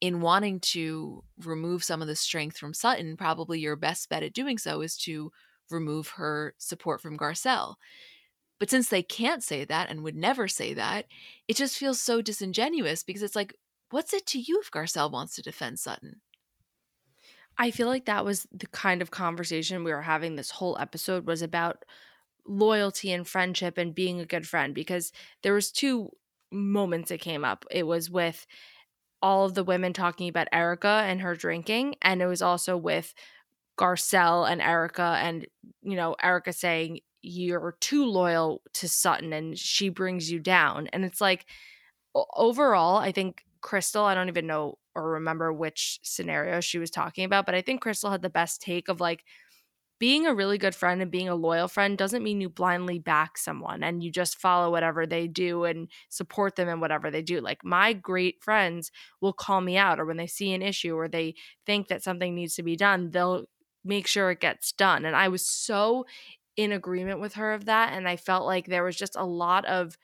in wanting to remove some of the strength from Sutton, probably your best bet at doing so is to remove her support from Garcelle But since they can't say that and would never say that, it just feels so disingenuous because it's like, what's it to you if Garcelle wants to defend Sutton? I feel like that was the kind of conversation we were having this whole episode was about loyalty and friendship and being a good friend because there was two moments it came up. It was with all of the women talking about Erika and her drinking and it was also with Garcelle and Erika and you know Erika saying you're too loyal to Sutton and she brings you down and it's like overall I think Crystal I don't even know or remember which scenario she was talking about but I think Crystal had the best take of like being a really good friend and being a loyal friend doesn't mean you blindly back someone and you just follow whatever they do and support them in whatever they do. Like my great friends will call me out or when they see an issue or they think that something needs to be done, they'll make sure it gets done. And I was so in agreement with her of that and I felt like there was just a lot of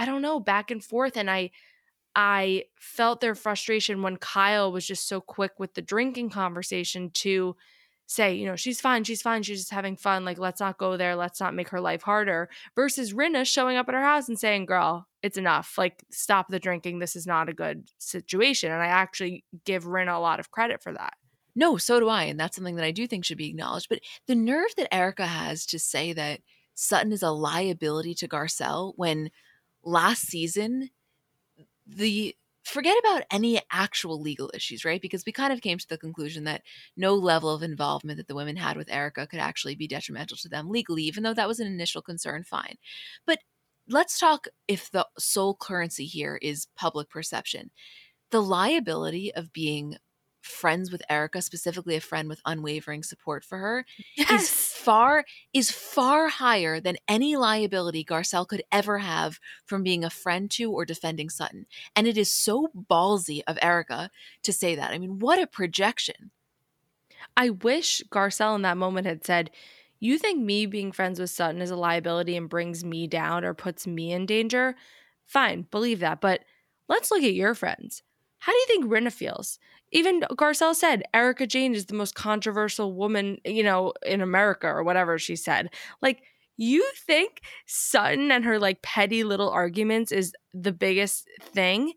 I don't know, back and forth and I I felt their frustration when Kyle was just so quick with the drinking conversation to say, you know, she's fine, she's fine, she's just having fun. Like, let's not go there, let's not make her life harder. Versus Rinna showing up at her house and saying, girl, it's enough. Like, stop the drinking. This is not a good situation. And I actually give Rinna a lot of credit for that. No, so do I. And that's something that I do think should be acknowledged. But the nerve that Erika has to say that Sutton is a liability to Garcelle when last season the forget about any actual legal issues, right? Because we kind of came to the conclusion that no level of involvement that the women had with Erika could actually be detrimental to them legally, even though that was an initial concern, fine. But let's talk if the sole currency here is public perception. The liability of being friends with Erika, specifically a friend with unwavering support for her, yes. is far is far higher than any liability Garcelle could ever have from being a friend to or defending Sutton. And it is so ballsy of Erika to say that. I mean, what a projection. I wish Garcelle in that moment had said, You think me being friends with Sutton is a liability and brings me down or puts me in danger? Fine, believe that. But let's look at your friends. How do you think Rinna feels? Even Garcelle said Erika Jayne is the most controversial woman, you know, in America or whatever she said. Like, you think Sutton and her like petty little arguments is the biggest thing?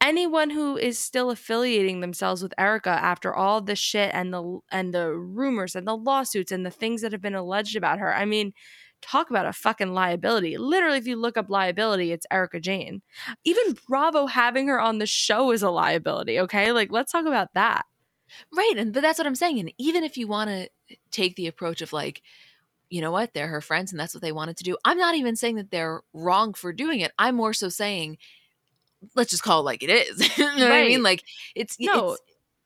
Anyone who is still affiliating themselves with Erika after all the shit and the and the rumors and the lawsuits and the things that have been alleged about her. I mean, talk about a fucking liability. Literally, if you look up liability, it's Erika Jayne. Even Bravo having her on the show is a liability, okay? Like, let's talk about that. Right. And but that's what I'm saying. And even if you want to take the approach of like, you know what, they're her friends and that's what they wanted to do. I'm not even saying that they're wrong for doing it. I'm more so saying, let's just call it like it is. you know right. what I mean? Like it's no, it's,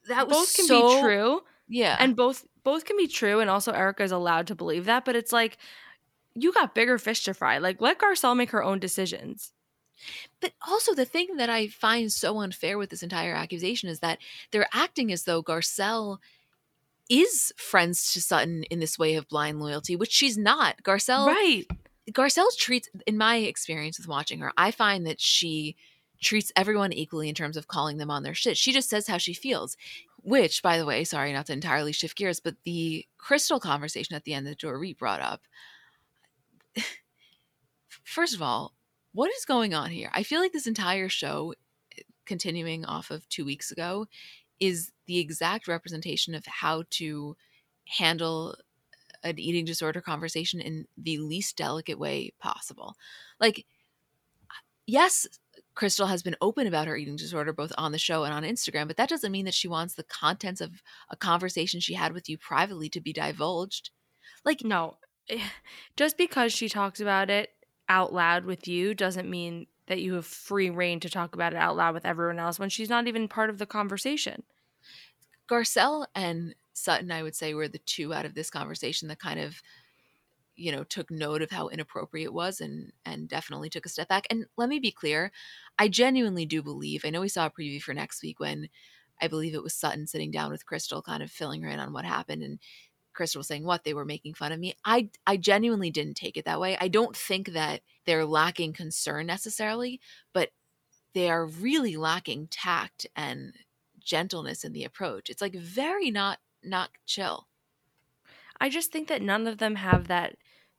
that both can so, be true. Yeah. And both both can be true and also Erika is allowed to believe that, but it's like you got bigger fish to fry. Like, let Garcelle make her own decisions. But also, the thing that I find so unfair with this entire accusation is that they're acting as though Garcelle is friends to Sutton in this way of blind loyalty, which she's not. Garcelle, right? Garcelle treats, in my experience with watching her, I find that she treats everyone equally in terms of calling them on their shit. She just says how she feels. Which, by the way, sorry not to entirely shift gears, but the crystal conversation at the end that Dorit brought up, first of all, what is going on here? I feel like this entire show, continuing off of two weeks ago, is the exact representation of how to handle an eating disorder conversation in the least delicate way possible. Like, yes, Crystal has been open about her eating disorder both on the show and on Instagram, but that doesn't mean that she wants the contents of a conversation she had with you privately to be divulged. Like, no, just because she talks about it out loud with you doesn't mean that you have free reign to talk about it out loud with everyone else when she's not even part of the conversation. Garcelle and Sutton, I would say, were the two out of this conversation that kind of, you know, took note of how inappropriate it was and and definitely took a step back. And let me be clear, I genuinely do believe. I know we saw a preview for next week when I believe it was Sutton sitting down with Crystal, kind of filling her in on what happened, and Crystal was saying what they were making fun of me. I I genuinely didn't take it that way. I don't think that they're lacking concern necessarily, but they are really lacking tact and gentleness in the approach. It's like very not not chill. I just think that none of them have that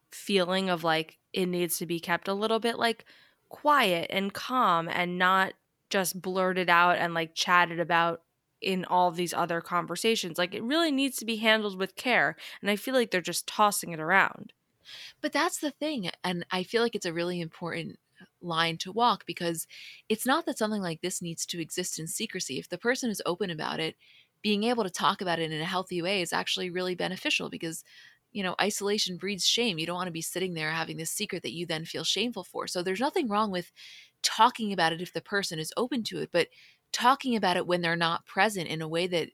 feeling of like it needs to be kept a little bit like quiet and calm and not just blurted out and like chatted about in all these other conversations. Like it really needs to be handled with care. And I feel like they're just tossing it around. But that's the thing. And I feel like it's a really important line to walk because it's not that something like this needs to exist in secrecy. If the person is open about it, being able to talk about it in a healthy way is actually really beneficial because you know isolation breeds shame you don't want to be sitting there having this secret that you then feel shameful for so there's nothing wrong with talking about it if the person is open to it but talking about it when they're not present in a way that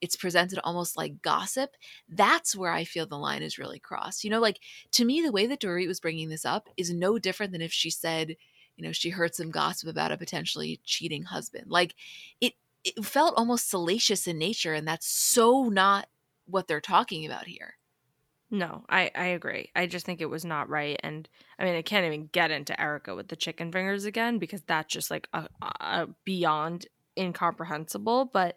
it's presented almost like gossip that's where i feel the line is really crossed. You know like to me the way that dorit was bringing this up is no different than if she said you know she heard some gossip about a potentially cheating husband. Like it it felt almost salacious in nature and that's so not what they're talking about here. No, I I agree. I just think it was not right, and I mean I can't even get into Erika with the chicken fingers again because that's just like a, a beyond incomprehensible. But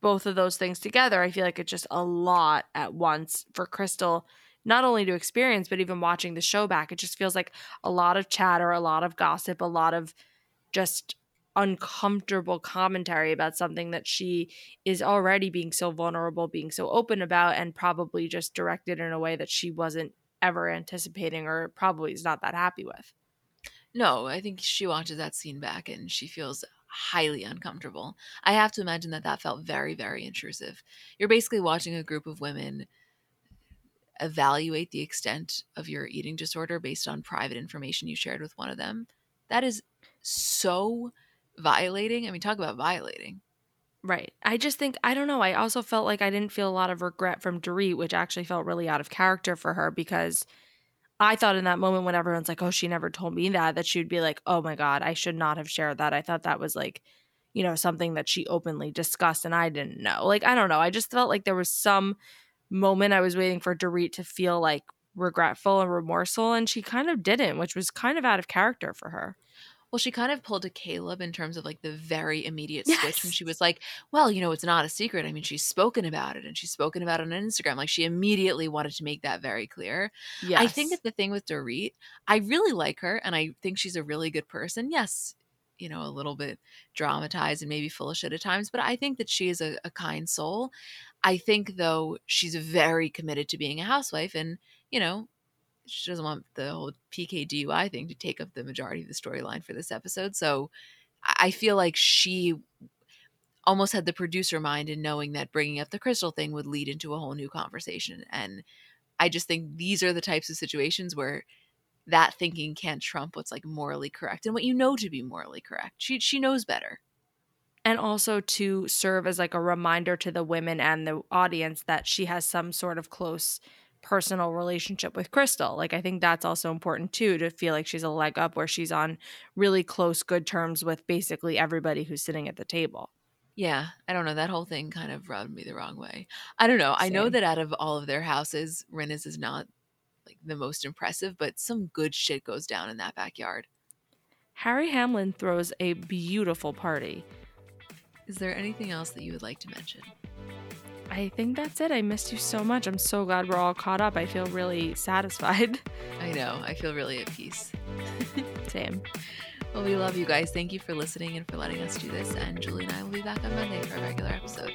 both of those things together, I feel like it's just a lot at once for Crystal, not only to experience but even watching the show back. It just feels like a lot of chatter, a lot of gossip, a lot of just uncomfortable commentary about something that she is already being so vulnerable, being so open about, and probably just directed in a way that she wasn't ever anticipating or probably is not that happy with. No, I think she watches that scene back and she feels highly uncomfortable. I have to imagine that that felt very, very intrusive. You're basically watching a group of women evaluate the extent of your eating disorder based on private information you shared with one of them. That is so violating. I mean, talk about violating. Right. I just think I don't know. I also felt like I didn't feel a lot of regret from Dorit, which actually felt really out of character for her because I thought in that moment when everyone's like, "Oh, she never told me that," that she'd be like, "Oh my god, I should not have shared that." I thought that was like, you know, something that she openly discussed and I didn't know. Like, I don't know. I just felt like there was some moment I was waiting for Dorit to feel like regretful and remorseful and she kind of didn't, which was kind of out of character for her. Well, she kind of pulled a Chleb in terms of like the very immediate switch yes. when she was like, well, you know, it's not a secret. I mean, she's spoken about it and she's spoken about it on Instagram. Like she immediately wanted to make that very clear. Yes. I think that the thing with Dorit, I really like her and I think she's a really good person. Yes, you know, a little bit dramatized and maybe full of shit at times, but I think that she is a, a kind soul. I think though she's very committed to being a housewife and, you know, she doesn't want the whole PK DUI thing to take up the majority of the storyline for this episode. So I feel like she almost had the producer mind in knowing that bringing up the crystal thing would lead into a whole new conversation. And I just think these are the types of situations where that thinking can't trump what's like morally correct and what you know to be morally correct. She she knows better. And also to serve as like a reminder to the women and the audience that she has some sort of close personal relationship with Crystal. Like I think that's also important too to feel like she's a leg up where she's on really close good terms with basically everybody who's sitting at the table. Yeah, I don't know. That whole thing kind of rubbed me the wrong way. I don't know. Same. I know that out of all of their houses, Rinna's is not like the most impressive, but some good shit goes down in that backyard. Harry Hamlin throws a beautiful party. Is there anything else that you would like to mention? I think that's it. I missed you so much. I'm so glad we're all caught up. I feel really satisfied. I know. I feel really at peace. Same. Well, we love you guys. Thank you for listening and for letting us do this. And Julie and I will be back on Monday for a regular episode.